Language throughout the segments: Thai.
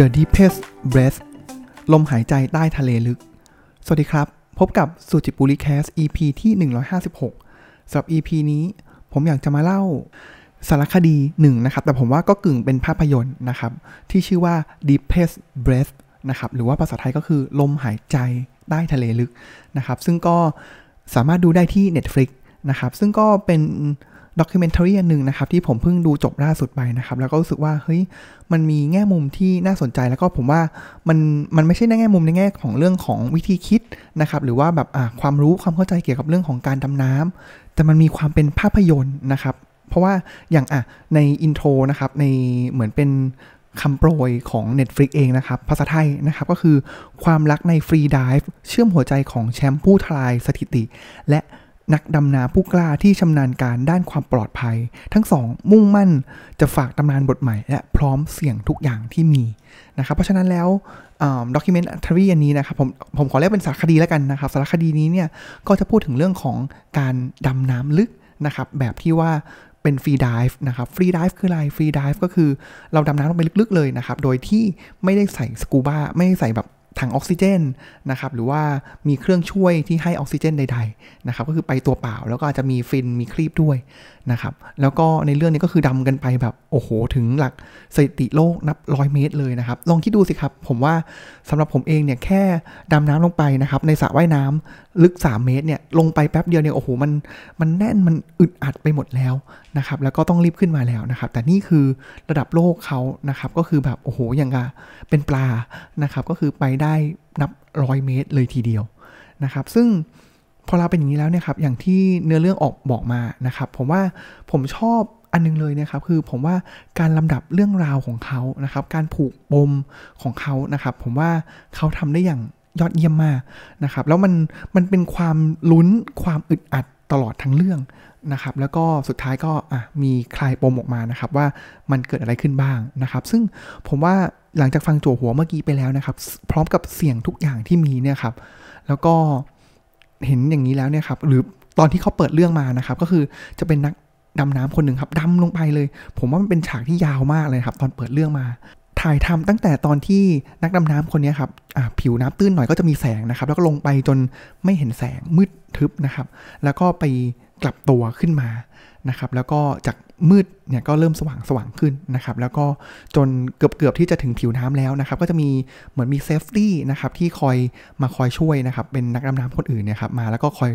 The Deepest Breath ลมหายใจใต้ทะเลลึก สวัสดีครับ พบกับสุจิปุริแคส EP ที่ 156สำหรับ EP นี้ผมอยากจะมาเล่าสารคดีหนึ่งนะครับ แต่ผมว่าก็กึ่งเป็นภาพยนตร์นะครับ ที่ชื่อว่า Deepest Breath นะครับ หรือว่าภาษาไทยก็คือลมหายใจใต้ทะเลลึกนะครับ ซึ่งก็สามารถดูได้ที่ Netflix นะครับ ซึ่งก็เป็น ด็อกิเมนทารีอันหนึ่งนะครับที่ผมเพิ่งดูจบล่าสุดไปนะครับ แล้วก็รู้สึกว่าเฮ้ยมันมีแง่มุมที่น่าสนใจแล้วก็ผมว่ามันมันไม่ใช่ในแง่มุมในแง่ของเรื่องของวิธีคิดนะครับหรือว่าแบบอ่าความรู้ความเข้าใจเกี่ยวกับเรื่องของการดำน้ำแต่มันมีความเป็นภาพยนตร์นะครับ เพราะว่าอย่างอะใน intro นะครับในเหมือนเป็นคำโปรยของ Netflix เองนะครับ ภาษาไทยนะครับก็คือความรักใน freedive เชื่อมหัวใจของแชมป์ผู้ทลายสถิติ และ นักดำน้ำผู้กล้าที่ชำนาญการด้านความปลอดภัย ทั้งสองมุ่งมั่นจะฝากตำนานบทใหม่ และพร้อมเสี่ยงทุกอย่างที่มีนะครับเพราะฉะนั้นแล้ว documentary อันนี้นะครับผมผมขอเรียกเป็นสารคดีแล้วกันนะครับสารคดีนี้เนี่ยก็จะพูดถึงเรื่องของการดำน้ำลึกนะครับแบบที่ว่าเป็น freedive นะครับ freedive คืออะไร freedive ก็คือเราดำน้ำลงไปลึกๆเลยนะครับ โดยที่ไม่ได้ใส่สกูบ้าไม่ได้ใส่แบบ ถังออกซิเจนนะครับหรือว่ามีเครื่องช่วยที่ให้ออกซิเจนใดๆนะครับก็คือไปตัวเปล่าแล้วก็อาจจะมีฟินมีครีบด้วยนะครับแล้วก็ในเรื่องนี้ก็คือดำกันไปแบบโอ้โหถึงหลักสถิติโลกนับร้อยเมตรเลยนะครับลองคิดดูสิครับ ผมว่าสำหรับผมเองเนี่ยแค่ดำน้ำลงไปนะครับในสระว่ายน้ำ ลึก 3 เมตรเนี่ยลงไปแป๊บเดียวเนี่ยโอ้โหมันมันแน่นมันอึดอัดไปหมดแล้วนะครับแล้วก็ต้องรีบขึ้นมาแล้วนะครับ แต่นี่คือระดับโลกเขานะครับก็คือแบบโอ้โหอย่างกับเป็นปลานะครับก็คือไปได้นับร้อยเมตรเลยทีเดียวนะครับซึ่งพอเราเป็นอย่างนี้แล้วเนี่ยครับอย่างที่เนื้อเรื่องออกบอกมานะครับผมว่าผมชอบอันนึงเลยนะครับคือผมว่าการลำดับเรื่องราวของเขานะครับ การผูกปมของเขานะครับ ผมว่าเขาทำได้อย่าง ยอดเยี่ยมมากนะครับ แล้วมันมันเป็นความลุ้นความอึดอัดตลอดทั้งเรื่องนะครับ แล้วก็สุดท้ายก็อะมีคลายปมออกมานะครับ ว่ามันเกิดอะไรขึ้นบ้างนะครับ ซึ่งผมว่าหลังจากฟังโจหัวเมื่อกี้ไปแล้วนะครับ พร้อมกับเสียงทุกอย่างที่มีเนี่ยครับ แล้วก็เห็นอย่างนี้แล้วเนี่ยครับ หรือตอนที่เขาเปิดเรื่องมานะครับ ก็คือจะเป็นนักดำน้ำคนหนึ่งครับดำลงไปเลย ผมว่ามันเป็นฉากที่ยาวมากเลยครับ ตอนเปิดเรื่องมา ถ่ายทำตั้งแต่ตอนที่นักดำน้ำคนนี้ครับผิวน้ำตื้นหน่อยก็จะมีแสงนะครับ แล้วก็ลงไปจนไม่เห็นแสงมืดทึบนะครับ แล้วก็ไปกลับตัวขึ้นมานะครับ แล้วก็จากมืดเนี่ยก็เริ่มสว่างสว่างขึ้นนะครับ แล้วก็จนเกือบเกือบที่จะถึงผิวน้ำแล้วนะครับ ก็จะมีเหมือนมีเซฟตี้นะครับที่คอยมาคอยช่วยนะครับ เป็นนักดำน้ำคนอื่นเนี่ยครับมาแล้วก็คอย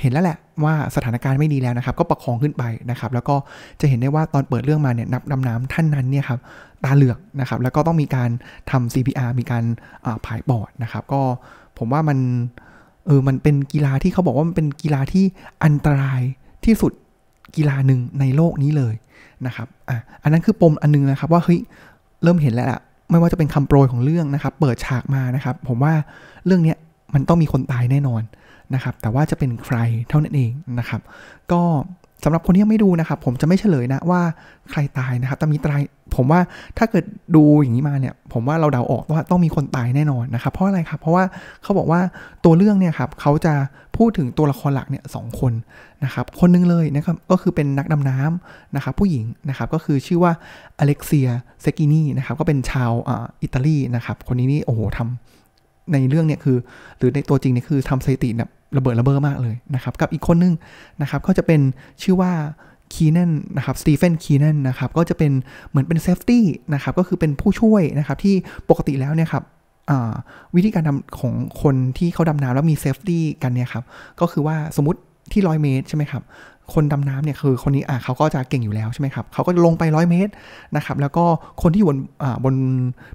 เห็นแล้วแหละว่าสถานการณ์ไม่ดีแล้วนะครับ ก็ประคองขึ้นไปนะครับ แล้วก็จะเห็นได้ว่าตอนเปิดเรื่องมาเนี่ยนักดำน้ำท่านนั้นเนี่ยครับ ตาเหลือกนะครับ แล้วก็ต้องมีการทำ CPR มีการผายปอดนะครับ ก็ผมว่ามันเออมันเป็นกีฬาที่เขาบอกว่ามันเป็นกีฬาที่อันตรายที่สุดกีฬาหนึ่งในโลกนี้เลยนะครับอะอันนั้นคือปมอันนึงนะครับว่าเฮ้ยเริ่มเห็นแล้วล่ะไม่ว่าจะเป็นคำโปรยของเรื่องนะครับ เปิดฉากมานะครับ ผมว่าเรื่องนี้มันต้องมีคนตายแน่นอนนะครับ แต่ว่าจะเป็นใครเท่านั้นเองนะครับ ก็ สำหรับคนที่ยังไม่ดูนะครับผมจะไม่เฉลยนะว่าใครตายนะครับแต่มีตายผมว่าถ้าเกิดดูอย่างนี้มาเนี่ย ผมว่าเราเดาออกว่าต้องมีคนตายแน่นอนนะครับเพราะอะไรครับ เพราะว่าเขาบอกว่าตัวเรื่องเนี่ยครับเขาจะพูดถึงตัวละครหลักเนี่ยสองคนนะครับ คนนึงเลยนะครับก็คือเป็นนักดำน้ำนะครับผู้หญิงนะครับก็คือชื่อว่าอเล็กเซียเซกินีนะครับก็เป็นชาวอิตาลีนะครับคนนี้นี่โอ้โหทำ ในเรื่องเนี่ยคือ หรือในตัวจริงเนี่ยคือทำสถิติแบบระเบิดระเบ้อมากเลยนะครับ กับอีกคนนึงนะครับก็จะเป็นชื่อว่าคีนันนะครับสตีเฟนคีนันนะครับก็จะเป็นเหมือนเป็น safetyนะครับก็คือเป็นผู้ช่วยนะครับที่ปกติแล้วเนี่ยครับวิธีการทำของคนที่เขาดำน้ำแล้วมี safety กันเนี่ยครับก็คือว่าสมมติที่ร้อยเมตรใช่ไหมครับ คนดำน้ำเนี่ยคือคนนี้อะเขาก็จะเก่งอยู่แล้วใช่ไหมครับเขาก็ลงไปร้อยเมตรนะครับแล้วก็คนที่อยู่บนบน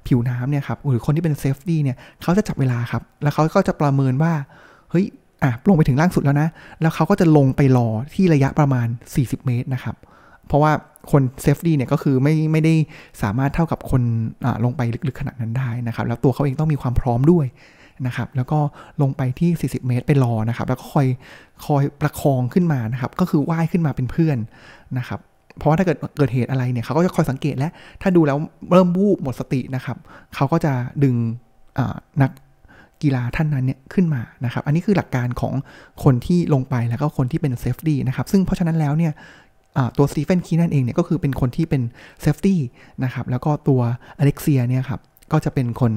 ผิวน้ำเนี่ยครับหรือคนที่เป็น safety เนี่ยเขาจะจับเวลาครับแล้วเขาก็จะประเมินว่าเฮ้ยอะลงไปถึงล่างสุดแล้วนะ แล้วเขาก็จะลงไปรอที่ระยะประมาณ 40 เมตรนะครับเพราะว่าคน safety เนี่ยก็คือไม่ไม่ได้สามารถเท่ากับคนลงไปลึกๆขนาดนั้นได้นะครับ แล้วตัวเขาเองต้องมีความพร้อมด้วย นะครับ แล้วก็ลงไปที่ 40 เมตรไปรอนะครับ แล้วก็คอยคอยประคองขึ้นมานะครับ ก็คือว่ายขึ้นมาเป็นเพื่อนนะครับเพราะว่าถ้าเกิดเกิดเหตุอะไรเนี่ยเขาก็จะคอยสังเกตและ ถ้าดูแล้วเริ่มวูบหมดสตินะครับเขาก็จะดึงนักกีฬาท่านนั้นเนี่ยขึ้นมานะครับ อันนี้คือหลักการของคนที่ลงไปแล้วก็คนที่เป็น safety นะครับ ซึ่งเพราะฉะนั้นแล้วเนี่ยตัวสตีเฟนคีนันเองเนี่ยก็คือเป็นคนที่เป็น safety นะครับ แล้วก็ตัวอเล็กเซียเนี่ยครับก็จะเป็นคน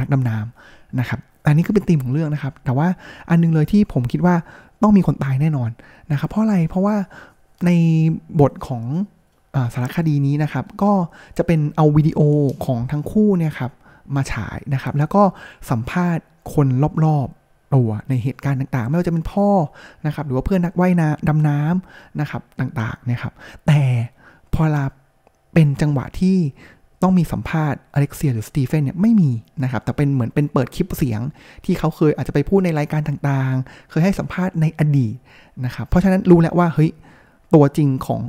นักดำน้ำนะครับ อันนี้คือเป็นธีมของเรื่องนะครับ แต่ว่าอันนึงเลยที่ผมคิดว่าต้องมีคนตายแน่นอนนะครับ เพราะอะไร เพราะว่าในบทของสารคดีนี้นะครับ ก็จะเป็นเอาวิดีโอของทั้งคู่เนี่ยครับมาฉายนะครับ แล้วก็สัมภาษณ์คนรอบๆตัวในเหตุการณ์ต่างๆ ไม่ว่าจะเป็นพ่อนะครับ หรือว่าเพื่อนนักว่ายน้ำดำน้ำนะครับต่างๆนะครับ แต่พอลาเป็นจังหวะที่ ต้องมีสัมภาษณ์อเล็กเซียหรือสตีเฟนเนี่ยไม่มีนะครับ แต่เป็นเหมือนเป็นเปิดคลิปเสียง ที่เขาเคยอาจจะไปพูดในรายการต่างๆ เคยให้สัมภาษณ์ในอดีตนะครับ เพราะฉะนั้นรู้แล้วว่าเฮ้ยตัวจริงของ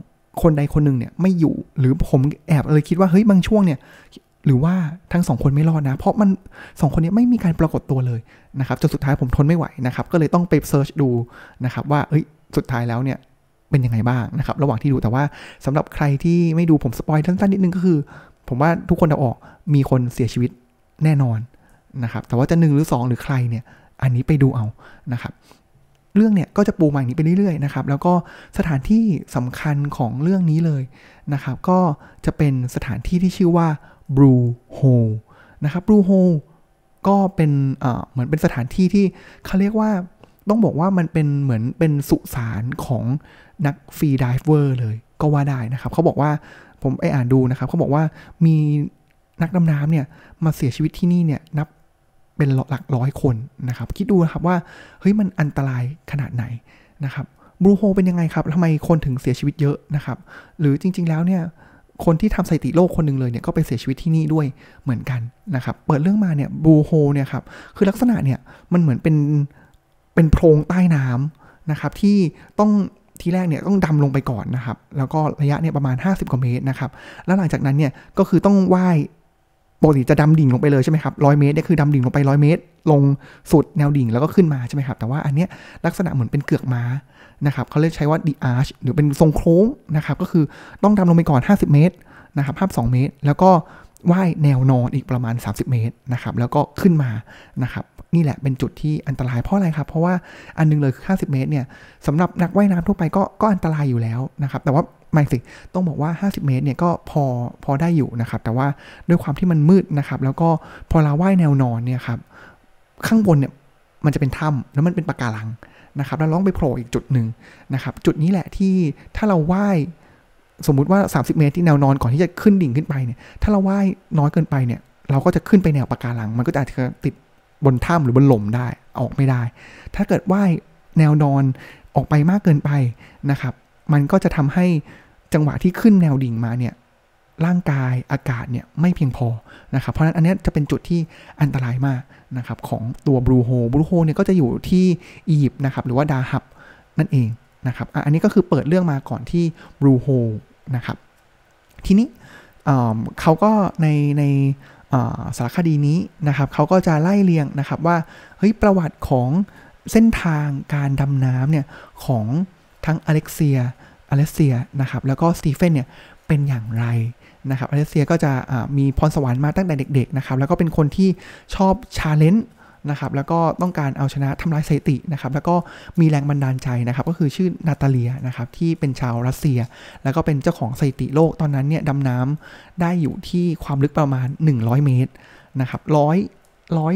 คนใดคนหนึ่งเนี่ยไม่อยู่หรือผมแอบเลยคิดว่าเฮ้ยบางช่วงเนี่ยหรือว่าทั้งสองคนไม่รอดนะ เพราะมันสองคนนี้ไม่มีการปรากฏตัวเลยนะครับจนสุดท้ายผมทนไม่ไหวนะครับก็เลยต้องไปเซิร์ชดูนะครับว่าเอ้ยสุดท้ายแล้วเนี่ยเป็นยังไงบ้างนะครับ ระหว่างที่ดูแต่ว่าสำหรับใครที่ไม่ดูผมสปอยสั้นๆนิดนึงก็คือ ผมว่าทุกคนจะออกมีคนเสียชีวิตแน่นอนนะครับ แต่ว่าจะหนึ่งหรือสองหรือใครเนี่ย อันนี้ไปดูเอานะครับ เรื่องเนี่ยก็จะปูมาอย่างนี้ไปเรื่อยๆนะครับ แล้วก็สถานที่สำคัญของเรื่องนี้เลยนะครับ ก็จะเป็นสถานที่ที่ชื่อว่า Blue Hole นะครับ Blue Hole ก็เป็นเหมือนเป็นสถานที่ที่เขาเรียกว่าต้องบอกว่ามันเป็นเหมือนเป็นสุสานของนัก freediver เลยก็ว่าได้นะครับ เขาบอกว่า ผมไปอ่านดูนะครับเขาบอกว่ามีนักดำน้ำเนี่ยมาเสียชีวิตที่นี่เนี่ยนับเป็นหลักร้อยคนนะครับ คิดดูนะครับว่าเฮ้ยมันอันตรายขนาดไหนนะครับบรูโฮเป็นยังไงครับทำไมคนถึงเสียชีวิตเยอะนะครับ หรือจริง ๆ แล้วเนี่ยคนที่ทำสถิติโลกคนหนึ่งเลยเนี่ยก็ไปเสียชีวิตที่นี่ด้วยเหมือนกันนะครับ เปิดเรื่องมาเนี่ยบลูโฮเนี่ยครับคือลักษณะเนี่ยมันเหมือนเป็นเป็นโพรงใต้น้ำนะครับที่ต้อง ทีแรกเนี่ยต้องดำลงไปก่อนนะครับ แล้วก็ระยะเนี่ยประมาณ 50 กว่าเมตรนะครับ แล้วหลังจากนั้นเนี่ยก็คือต้องว่ายปกติจะดำดิ่งลงไปเลยใช่ไหมครับร้อยเมตรเนี่ยคือดำดิ่งลงไปร้อยเมตร ลงสุดแนวดิ่งแล้วก็ขึ้นมาใช่ไหมครับ แต่ว่าอันเนี้ยลักษณะเหมือนเป็นเกือกม้านะครับเขาเรียกใช้ว่า the arch หรือเป็นทรงโค้งนะครับ ก็คือต้องดำลงไปก่อน 50 เมตรนะครับ52เมตร แล้วก็ ว่ายแนวนอนอีกประมาณ 30 เมตรนะครับ แล้วก็ขึ้นมานะครับนี่แหละเป็นจุดที่อันตรายเพราะอะไรครับเพราะว่าอันนึงเลยคือ50 เมตรเนี่ยสำหรับนักว่ายน้ำทั่วไปก็ก็อันตรายอยู่แล้วนะครับ แต่ว่าไม่สิต้องบอกว่า 50 เมตรเนี่ยก็พอพอได้อยู่นะครับ แต่ว่าด้วยความที่มันมืดนะครับ แล้วก็พอเราว่ายแนวนอนเนี่ยครับข้างบนเนี่ยมันจะเป็นถ้ำแล้วมันเป็นปะการังนะครับ แล้วล่องไปโผล่อีกจุดหนึ่งนะครับ จุดนี้แหละที่ถ้าเราว่าย สมมุติว่า 30 เมตรที่แนวนอนก่อนที่จะขึ้นดิ่งขึ้นไปเนี่ย ถ้าเราว่ายน้อยเกินไปเนี่ย เราก็จะขึ้นไปแนวปะการัง มันก็อาจจะติดบนถ้ำหรือบนหล่มได้ ออกไม่ได้ ถ้าเกิดว่ายแนวนอนออกไปมากเกินไปนะครับ มันก็จะทำให้จังหวะที่ขึ้นแนวดิ่งมาเนี่ย ร่างกายอากาศเนี่ยไม่เพียงพอนะครับ เพราะฉะนั้นอันนี้จะเป็นจุดที่อันตรายมากนะครับของตัวบลูโฮบลูโฮเนี่ยก็จะอยู่ที่อียิปต์นะครับ หรือว่าดาฮับนั่นเอง นะครับอันนี้ก็คือเปิดเรื่องมาก่อนที่บลูโฮนะครับทีนี้เขาก็ในในสารคดีนี้นะครับเขาก็จะไล่เรียงนะครับว่าเฮ้ยประวัติของเส้นทางการดำน้ำเนี่ยของทั้งอเล็กเซียอเล็กเซียนะครับแล้วก็สตีเฟนเนี่ยเป็นอย่างไรนะครับอเล็กเซียก็จะมีพรสวรรค์มาตั้งแต่เด็กๆนะครับแล้วก็เป็นคนที่ชอบ challenge นะครับแล้วก็ต้องการเอาชนะทำลายสถิตินะครับแล้วก็มีแรงบันดาลใจนะครับก็คือชื่อนาตาเลียนะครับที่เป็นชาวรัสเซีย แล้วก็เป็นเจ้าของสถิติโลกตอนนั้นเนี่ยดำน้ำำได้อยู่ที่ความลึกประมาณ 100 เมตรนะครับร้อยร้อย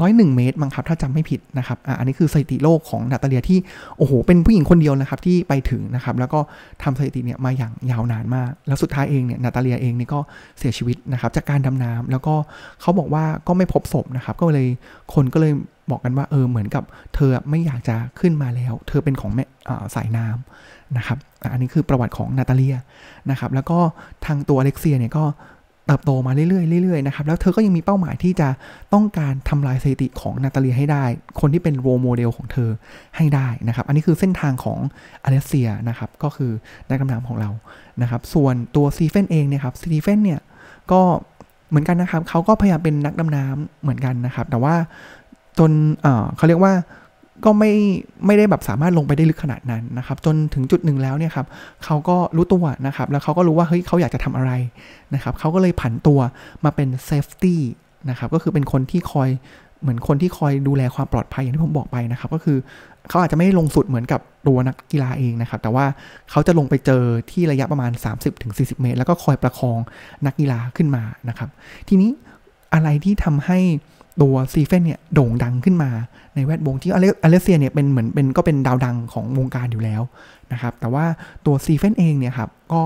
ร้อยหนึ่งเมตรมั้งครับถ้าจำไม่ผิดนะครับออันนี้คือสถิติโลกของนาตาเลียที่โอ้โหเป็นผู้หญิงคนเดียวนะครับที่ไปถึงนะครับแล้วก็ทำสถิติเนี่ยมาอย่างยาวนานมาก แล้วสุดท้ายเองเนี่ยนาตาเลียเองเนี่ยก็เสียชีวิตนะครับจากการดำน้ำแล้วก็เขาบอกว่าก็ไม่พบศพนะครับก็เลยคนก็เลยบอกกันว่าเออเหมือนกับเธอไม่อยากจะขึ้นมาแล้ว เธอเป็นของแม่สายน้ำนะครับอันนี้คือประวัติของนาตาเลียนะครับแล้วก็ทางตัวอเล็กเซียเนี่ยก็ เติบโตมาเรื่อยๆเรื่อยๆนะครับแล้วเธอก็ยังมีเป้าหมายที่จะต้องการทำลายสถิติของนาตาเลียให้ได้ คนที่เป็น role model ของเธอให้ได้นะครับ อันนี้คือเส้นทางของอเล็กเซียนะครับก็คือนักดำน้ำของเรานะครับ ส่วนตัวสตีเฟนเองเนี่ยครับสตีเฟนเนี่ยก็เหมือนกันนะครับเขาก็พยายามเป็นนักดำน้ำเหมือนกันนะครับ แต่ว่าจนเขาเรียกว่า ก็ไม่ไม่ได้แบบสามารถลงไปได้ลึกขนาดนั้นนะครับ จนถึงจุดหนึ่งแล้วเนี่ยครับเขาก็รู้ตัวนะครับ แล้วเขาก็รู้ว่าเฮ้ยเขาอยากจะทำอะไรนะครับเขาก็เลยผันตัวมาเป็น safety นะครับ ก็คือเป็นคนที่คอยเหมือนคนที่คอยดูแลความปลอดภัยอย่างที่ผมบอกไปนะครับ ก็คือเขาอาจจะไม่ลงสุดเหมือนกับตัวนักกีฬาเองนะครับ แต่ว่าเขาจะลงไปเจอที่ระยะประมาณ 30-40 เมตร แล้วก็คอยประคองนักกีฬาขึ้นมานะครับ ทีนี้อะไรที่ทำให้ ตัวสตีเฟนเนี่ยโด่งดังขึ้นมาในแวดวงที่อเล็กเซียเนี่ยเป็นเหมือนเป็นก็เป็นดาวดังของวงการอยู่แล้วนะครับ แต่ว่าตัวสตีเฟนเองเนี่ยครับก็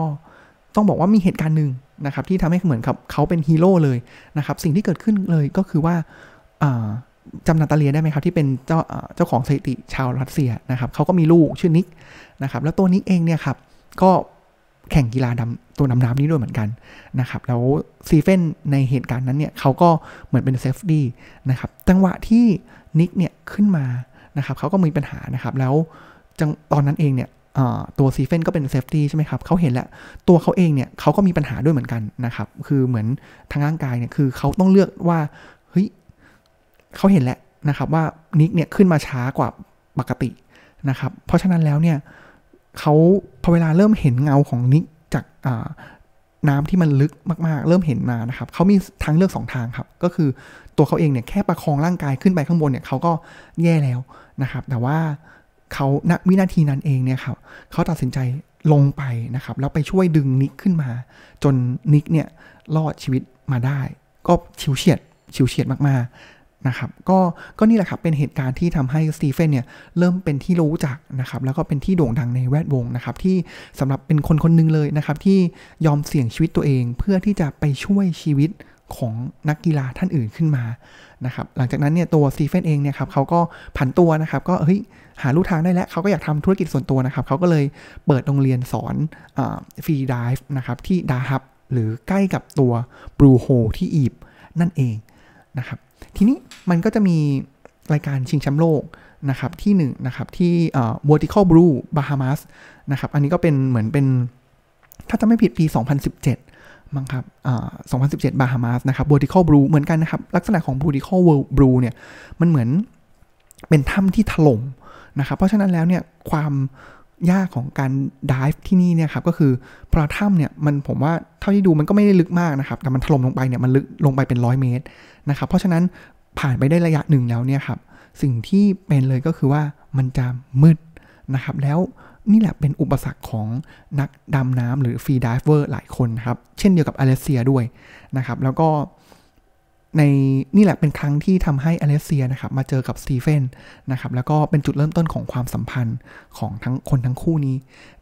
ต้องบอกว่ามีเหตุการณ์หนึ่งนะครับที่ทำให้เหมือนกับเขาเป็นฮีโร่เลยนะครับสิ่งที่เกิดขึ้นเลยก็คือว่าจำนาตาเลียได้ไหมครับ ที่เป็นเจ้าเจ้าของสถิติชาวรัสเซียนะครับเขาก็มีลูกชื่อนิกนะครับแล้วตัวนิกเองเนี่ยครับก็ แข่งกีฬาดำตัวดำน้ำนี้ด้วยเหมือนกันนะครับแล้วสตีเฟนในเหตุการณ์นั้นเนี่ยเขาก็เหมือนเป็น safety นะครับจังหวะที่นิกเนี่ยขึ้นมานะครับเขาก็มีปัญหานะครับแล้วจังตอนนั้นเองเนี่ยตัวสตีเฟนก็เป็น safety ใช่ไหมครับเขาเห็นแล้วตัวเขาเองเนี่ยเขาก็มีปัญหาด้วยเหมือนกันนะครับคือเหมือนทางร่างกายเนี่ยคือเขาต้องเลือกว่าเฮ้ยเขาเห็นแล้วนะครับว่านิกเนี่ยขึ้นมาช้ากว่าปกตินะครับเพราะฉะนั้นแล้วเนี่ย เขาพอเวลาเริ่มเห็นเงาของนิกจากน้ำที่มันลึกมากๆ เริ่มเห็นมานะครับเขามีทางเลือกสองทางครับ ก็คือตัวเขาเองเนี่ยแค่ประคองร่างกายขึ้นไปข้างบนเนี่ยเขาก็แย่แล้วนะครับ แต่ว่าเขาณวินาทีนั้นเองเนี่ยครับเขาตัดสินใจลงไปนะครับ แล้วไปช่วยดึงนิกขึ้นมา จนนิกเนี่ยรอดชีวิตมาได้ ก็ชิวเฉียดฉิวเฉียดมาก นะครับก็ก็นี่แหละครับเป็นเหตุการณ์ที่ทำให้สตีเฟนเนี่ยเริ่มเป็นที่รู้จักนะครับแล้วก็เป็นที่โด่งดังในแวดวงนะครับที่สำหรับเป็นคนคนนึงเลยนะครับที่ยอมเสี่ยงชีวิตตัวเอง เพื่อที่จะไปช่วยชีวิตของนักกีฬาท่านอื่นขึ้นมานะครับหลังจากนั้นเนี่ยตัวสตีเฟนเองเนี่ยครับเขาก็ผันตัวนะครับก็เฮ้ยหาลู่ทางได้แล้วเขาก็อยากทำธุรกิจส่วนตัวนะครับเขาก็เลยเปิดโรงเรียนสอน freedive นะครับที่ดาฮับหรือใกล้กับตัวบรูโฮที่อีบนั่นเองนะครับทีนี้ มันก็จะมีรายการชิงแชมป์โลกนะครับที่1นนะครับที่ vertical blue Bahamas นะครับอันนี้ก็เป็นเหมือนเป็นถ้าจะไม่ผิดปี 2017มั้งครับอ่า2017 Bahamas นะครับ vertical blue เหมือนกันนะครับ ลักษณะของ vertical blue เนี่ยมันเหมือนเป็นถ้ำที่ถล่มนะครับเพราะฉะนั้นแล้วเนี่ยความยากของการ dive ที่นี่เนี่ยครับก็คือพอถ้ำเนี่ยมันผมว่าเท่าที่ดูมันก็ไม่ได้ลึกมากนะครับแต่มันถล่มลงไปเนี่ยมันลึกลงไปเป็นร้อยเมตรนะครับเพราะฉะนั้น ผ่านไปได้ระยะหนึ่งแล้วเนี่ยครับ สิ่งที่เป็นเลยก็คือว่ามันจะมืดนะครับ แล้วนี่แหละเป็นอุปสรรคของนักดำน้ำหรือ freediver หลายคนครับ เช่นเดียวกับอเลเซียด้วยนะครับ แล้วก็ในนี่แหละเป็นครั้งที่ทำให้อเลเซียนะครับมาเจอกับสตีเฟนนะครับแล้วก็เป็นจุดเริ่มต้นของความสัมพันธ์ของทั้งคนทั้งคู่นี้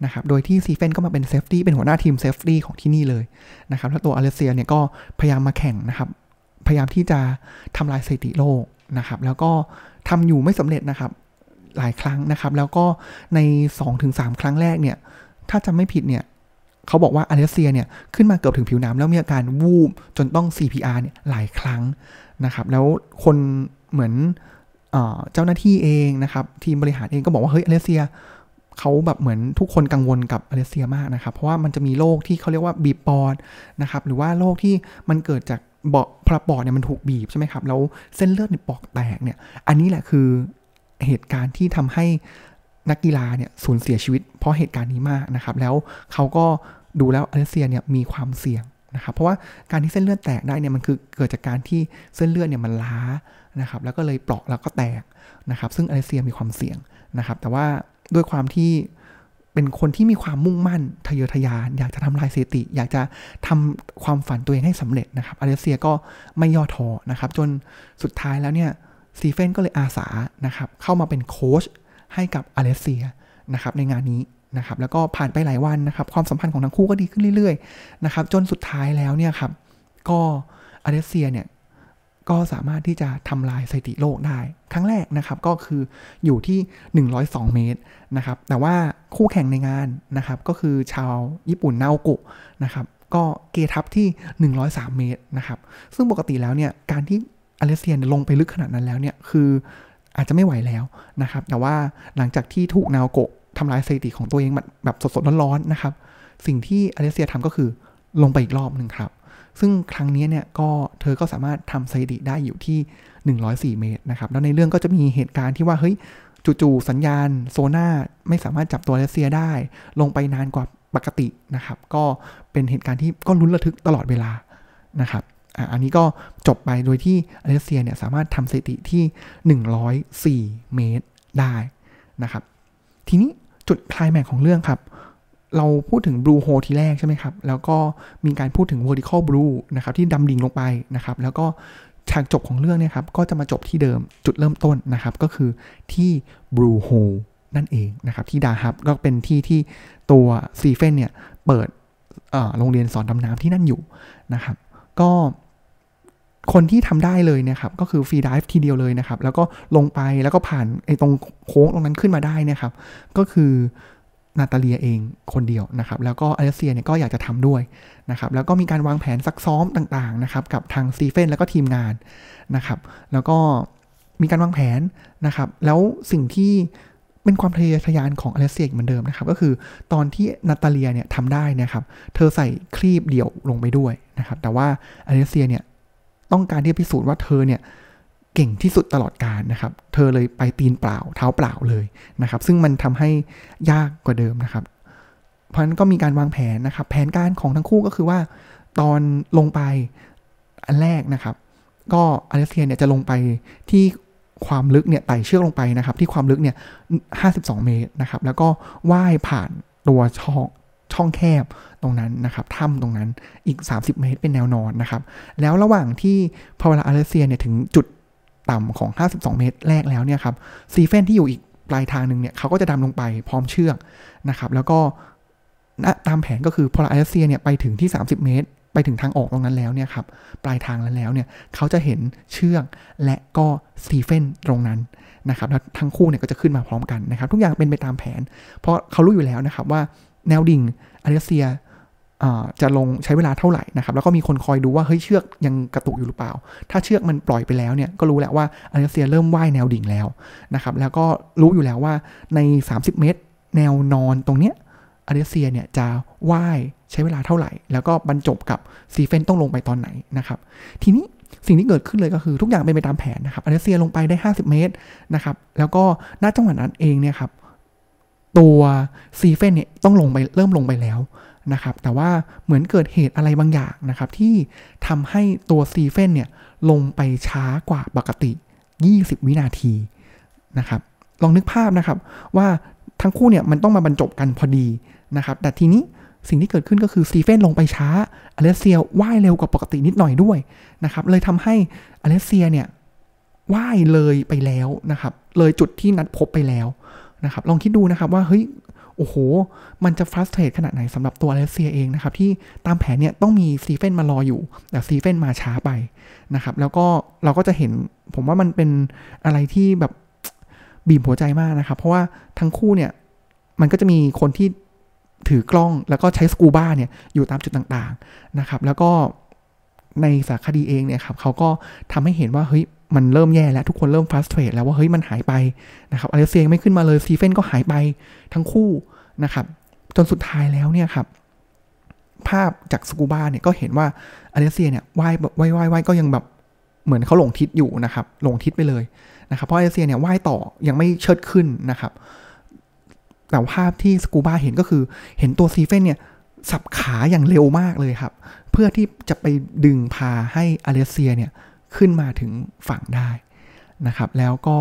นะครับโดยที่สตีเฟนก็มาเป็น safety เป็นหัวหน้าทีม safety ของที่นี่เลยนะครับแล้วตัวอเลเซียเนี่ยก็พยายามมาแข่งนะครับ พยายามที่จะทำลายสถิติโลกนะครับ แล้วก็ทำอยู่ไม่สำเร็จนะครับหลายครั้งนะครับ แล้วก็ใน 2-3 ครั้งแรกเนี่ย ถ้าจำไม่ผิดเนี่ยเขาบอกว่าอเลเซียเนี่ยขึ้นมาเกือบถึงผิวน้ำแล้วมีอาการวูบจนต้อง CPR เนี่ยหลายครั้งนะครับ แล้วคนเหมือนเจ้าหน้าที่เองนะครับ ทีมบริหารเองก็บอกว่าเฮ้ยอเลเซียเขาแบบเหมือนทุกคนกังวลกับอเลเซียมากนะครับ เพราะว่ามันจะมีโรคที่เขาเรียกว่าบีบปอดนะครับ หรือว่าโรคที่มันเกิดจาก เบาะพระปอดเนี่ยมันถูกบีบใช่ไหมครับแล้วเส้นเลือดในปอดแตกเนี่ย อันนี้แหละคือเหตุการณ์ที่ทำให้นักกีฬาเนี่ยสูญเสียชีวิต เพราะเหตุการณ์นี้มากนะครับ แล้วเขาก็ดูแล้วอเลเซียเนี่ยมีความเสี่ยงนะครับเพราะว่าการที่เส้นเลือดแตกได้เนี่ยมันคือเกิดจากการที่เส้นเลือดเนี่ยมันล้านะครับแล้วก็เลยเปราะแล้วก็แตกนะครับซึ่งอเลเซียมีความเสี่ยงนะครับแต่ว่าด้วยความที่ เป็นคนที่มีความมุ่งมั่นทะเยอทะยาน อยากจะทำลายสถิติ อยากจะทำความฝันตัวเองให้สำเร็จนะครับอเลเซียก็ไม่ย่อท้อนะครับ จนสุดท้ายแล้วเนี่ยซีเฟนก็เลยอาสานะครับเข้ามาเป็นโค้ชให้กับอเลเซียนะครับในงานนี้นะครับแล้วก็ผ่านไปหลายวันนะครับ ความสัมพันธ์ของทั้งคู่ก็ดีขึ้นเรื่อยๆนะครับจนสุดท้ายแล้วเนี่ยครับก็อเลเซียเนี่ย ก็สามารถที่จะทำลายสถิติโลกได้ ครั้งแรกนะครับก็คืออยู่ที่ 102 เมตรนะครับ แต่ว่าคู่แข่งในงานนะครับก็คือชาวญี่ปุ่นนาโอกุนะครับ ก็เกทับที่ 103 เมตรนะครับ ซึ่งปกติแล้วเนี่ยการที่อเลเซียนลงไปลึกขนาดนั้นแล้วเนี่ยคืออาจจะไม่ไหวแล้วนะครับ แต่ว่าหลังจากที่ถูกนาโอกุทำลายสถิติของตัวเองแบบสดๆร้อนๆนะครับ สิ่งที่อเลเซียทำก็คือลงไปอีกรอบหนึ่งครับ ซึ่งครั้งนี้เนี่ยก็เธอก็สามารถทำสถิติได้อยู่ที่ 104 เมตรนะครับ แล้วในเรื่องก็จะมีเหตุการณ์ที่ว่าเฮ้ยจู่ๆสัญญาณโซน่าไม่สามารถจับตัวเลเซียได้ ลงไปนานกว่าปกตินะครับ ก็เป็นเหตุการณ์ที่ก็ลุ้นระทึกตลอดเวลานะครับอันนี้ก็จบไปโดยที่อเลเซียเนี่ยสามารถทำสถิติที่ 104 เมตรได้นะครับ ทีนี้จุดคลายแม็กของเรื่องครับ เราพูดถึง blue hole ทีแรกใช่ไหมครับ แล้วก็มีการพูดถึง vertical blue นะครับที่ดำดิ่งลงไปนะครับ แล้วก็ฉากจบของเรื่องเนี่ยครับ ก็จะมาจบที่เดิมจุดเริ่มต้นนะครับ ก็คือที่ blue hole นั่นเองนะครับ ที่ดาฮับก็เป็นที่ที่ตัวซีเฟนเนี่ย เปิดโรงเรียนสอนดำน้ำที่นั่นอยู่นะครับ ก็คนที่ทำได้เลยนะครับ ก็คือ freedive ทีเดียวเลยนะครับ แล้วก็ลงไปแล้วก็ผ่านไอ้ตรงโค้งตรงนั้นขึ้นมาได้นะครับ ก็คือ นาตาเลียเองคนเดียวนะครับ แล้วก็อเลเซียเนี่ยก็อยากจะทำด้วยนะครับ แล้วก็มีการวางแผนซักซ้อมต่างๆนะครับ กับทางสตีเฟนแล้วก็ทีมงานนะครับ แล้วก็มีการวางแผนนะครับ แล้วสิ่งที่เป็นความทะเยอทะยานของอเลเซียเหมือนเดิมนะครับ ก็คือตอนที่นาตาเลียเนี่ยทำได้นะครับ เธอใส่ครีบเดี่ยวลงไปด้วยนะครับ แต่ว่าอเลเซียเนี่ยต้องการที่จะพิสูจน์ว่าเธอเนี่ย เก่งที่สุดตลอดการนะครับ เธอเลยไปตีนเปล่าเท้าเปล่าเลยนะครับ ซึ่งมันทำให้ยากกว่าเดิมนะครับ เพราะนั้นก็มีการวางแผนนะครับ แผนการของทั้งคู่ก็คือว่า ตอนลงไปอันแรกนะครับ ก็อเลเซียเนี่ยจะลงไปที่ความลึกเนี่ยไต่เชือกลงไปนะครับ ที่ความลึกเนี่ย 52 เมตรนะครับ แล้วก็ว่ายผ่านตัวช่องช่องแคบตรงนั้นนะครับถ้ำตรงนั้นอีก 30 เมตรเป็นแนวนอนนะครับ แล้วระหว่างที่พอเวลาอเลเซียเนี่ยถึงจุด ต่ำของ 52 เมตรแรกแล้วเนี่ยครับซีเฟนที่อยู่อีกปลายทางหนึ่งเนี่ยเขาก็จะดำลงไปพร้อมเชือกนะครับ แล้วก็ตามแผนก็คือพออเลเซียเนี่ยไปถึงที่ 30 เมตร ไปถึงทางออกตรงนั้นแล้วเนี่ยครับปลายทางแล้วแล้วเนี่ยเขาจะเห็นเชือกและก็ซีเฟนตรงนั้นนะครับแล้วทั้งคู่เนี่ยก็จะขึ้นมาพร้อมกันนะครับ ทุกอย่างเป็นไปตามแผน เพราะเขารู้อยู่แล้วนะครับว่าแนวดิ่งอเลเซีย จะลงใช้เวลาเท่าไหร่นะครับแล้วก็มีคนคอยดูว่าเฮ้ยเชือกยังกระตุกอยู่หรือเปล่า ถ้าเชือกมันปล่อยไปแล้วเนี่ยก็รู้แล้วว่าอเลเซียเริ่มว่ายแนวดิ่งแล้วนะครับแล้วก็รู้อยู่แล้วว่าใน 30 เมตร แนวนอนตรงเนี้ยอเลเซียเนี่ยจะว่ายใช้เวลาเท่าไหร่ แล้วก็บรรจบกับสตีเฟนต้องลงไปตอนไหนนะครับทีนี้สิ่งที่เกิดขึ้นเลยก็คือทุกอย่างเป็นไปตามแผนนะครับอเลเซียลงไปได้ 50 เมตรนะครับแล้วก็ณจังหวะนั้นเองเนี่ยครับตัวสตีเฟนเนี่ยต้องลงไปเริ่มลงไปแล้ว นะครับแต่ว่าเหมือนเกิดเหตุอะไรบางอย่างนะครับที่ทำให้ตัวสตีเฟนเนี่ยลงไปช้ากว่าปกติ 20 วินาทีนะครับลองนึกภาพนะครับว่าทั้งคู่เนี่ยมันต้องมาบรรจบกันพอดีนะครับแต่ทีนี้สิ่งที่เกิดขึ้นก็คือสตีเฟนลงไปช้าอเลเซียว่ายเร็วกว่าปกตินิดหน่อยด้วยนะครับเลยทำให้อเลเซียเนี่ยว่ายเลยไปแล้วนะครับเลยจุดที่นัดพบไปแล้วนะครับลองคิดดูนะครับว่าเฮ้ย โอ้โห มันจะ frustrate ขนาดไหนสำหรับตัวอเลเซียเองนะครับ ที่ตามแผนเนี่ยต้องมีสตีเฟนมารออยู่ แต่สตีเฟนมาช้าไปนะครับ แล้วก็เราก็จะเห็นผมว่ามันเป็นอะไรที่แบบบีบหัวใจมากนะครับ เพราะว่าทั้งคู่เนี่ย มันก็จะมีคนที่ถือกล้องแล้วก็ใช้สกูบ้าเนี่ยอยู่ตามจุดต่างๆนะครับ แล้วก็ในสารคดีเองเนี่ยครับเขาก็ทำให้เห็นว่าเฮ้ย มันเริ่มแย่แล้ว ทุกคนเริ่มฟรัสเตรตแล้วว่าเฮ้ยมันหายไปนะครับอเลเซียไม่ขึ้นมาเลยซีเฟนก็หายไปทั้งคู่นะครับ จนสุดท้ายแล้วเนี่ยครับ ภาพจากสกูบ้าเนี่ยก็เห็นว่าอเลเซียเนี่ยว่ายว่ายว่ายว่ายก็ยังแบบเหมือนเขาหลงทิศอยู่นะครับ หลงทิศไปเลยนะครับ เพราะอเลเซียเนี่ยว่ายต่อยังไม่เชิดขึ้นนะครับ แต่ภาพที่สกูบ้าเห็นก็คือเห็นตัวซีเฟนเนี่ยสับขาอย่างเร็วมากเลยครับ เพื่อที่จะไปดึงพาให้อเลเซียเนี่ย ขึ้นมาถึงฝั่งได้นะครับ แล้วก็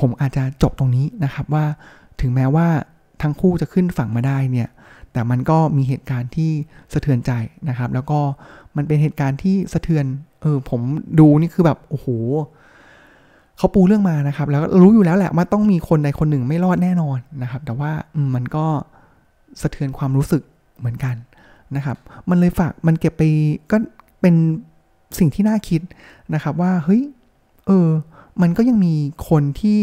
ผมอาจจะจบตรงนี้นะครับว่าถึงแม้ว่าทั้งคู่จะขึ้นฝั่งมาได้เนี่ย แต่มันก็มีเหตุการณ์ที่สะเทือนใจนะครับ แล้วก็มันเป็นเหตุการณ์ที่สะเทือน เออ ผมดูนี่คือแบบโอ้โหเขาปูเรื่องมานะครับ แล้วรู้อยู่แล้วแหละว่าต้องมีคนใดคนหนึ่งไม่รอดแน่นอนนะครับ แต่ว่ามันก็สะเทือนความรู้สึกเหมือนกันนะครับ มันเลยฝากมันเก็บไปก็เป็น สิ่งที่น่าคิดนะครับว่าเฮ้ยเออ มันก็ยังมีคนที่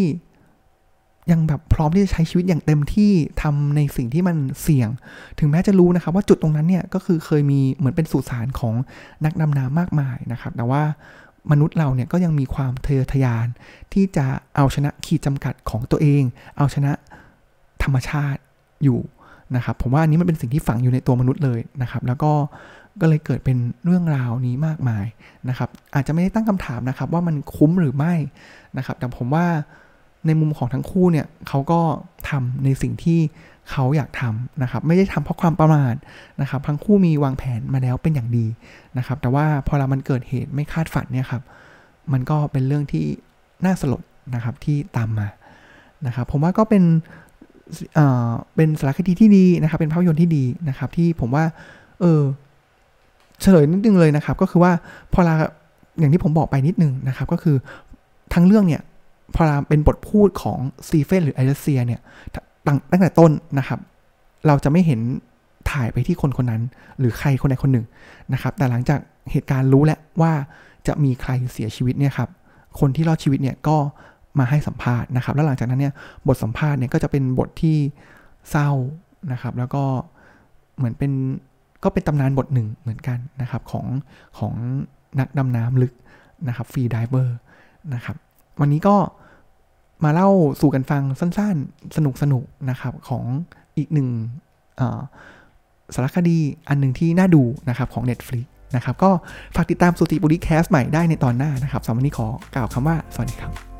ยังแบบพร้อมที่จะใช้ชีวิตอย่างเต็มที่ทำในสิ่งที่มันเสี่ยง ถึงแม้จะรู้นะครับว่าจุดตรงนั้นเนี่ยก็คือเคยมีเหมือนเป็นสุสานของนักดำน้ำมากมายนะครับ แต่ว่ามนุษย์เราเนี่ยก็ยังมีความเทอทยาน ที่จะเอาชนะขีดจำกัดของตัวเอง เอาชนะธรรมชาติอยู่นะครับ ผมว่าอันนี้มันเป็นสิ่งที่ฝังอยู่ในตัวมนุษย์เลยนะครับ แล้วก็ ก็เลยเกิดเป็นเรื่องราวนี้มากมายนะครับ อาจจะไม่ได้ตั้งคำถามนะครับ ว่ามันคุ้มหรือไม่นะครับ แต่ผมว่าในมุมของทั้งคู่เนี่ยเขาก็ทำในสิ่งที่เขาอยากทำนะครับ ไม่ได้ทำเพราะความประมาทนะครับ ทั้งคู่มีวางแผนมาแล้วเป็นอย่างดีนะครับ แต่ว่าพอเรามันเกิดเหตุไม่คาดฝันเนี่ยครับ มันก็เป็นเรื่องที่น่าสลดนะครับที่ตามมานะครับ ผมว่าก็เป็นเอ่อเป็นสารคดีที่ดีนะครับ เป็นภาพยนตร์ที่ดีนะครับ ที่ผมว่า เออ เฉลยนิดนึงเลยนะครับ ก็คือว่าพอเราอย่างที่ผมบอกไปนิดนึงนะครับ ก็คือทั้งเรื่องเนี่ยพอเราเป็นบทพูดของสตีเฟนหรือไอรัสเซียเนี่ยตั้งตั้งแต่ต้นนะครับ เราจะไม่เห็นถ่ายไปที่คนคนนั้น หรือใครคนใดคนหนึ่งนะครับ แต่หลังจากเหตุการณ์รู้แล้วว่าจะมีใครเสียชีวิตเนี่ยครับคนที่รอดชีวิตเนี่ยก็มาให้สัมภาษณ์นะครับ แล้วหลังจากนั้นเนี่ยบทสัมภาษณ์เนี่ยก็จะเป็นบทที่เศร้านะครับ แล้วก็เหมือนเป็น ก็เป็นตำนานบทหนึ่งเหมือนกันนะครับของของนักดำน้ำลึกนะครับ freediver นะครับ วันนี้ก็มาเล่าสู่กันฟังสั้นๆ สนุกสนุกนะครับของอีกหนึ่งสารคดีอันหนึ่งที่น่าดูนะครับของ Netflix นะครับ ก็ฝากติดตามสุจิปุลิ Cast ใหม่ได้ในตอนหน้านะครับสำหรับวันนี้ขอกล่าวคำว่า สวัสดีครับ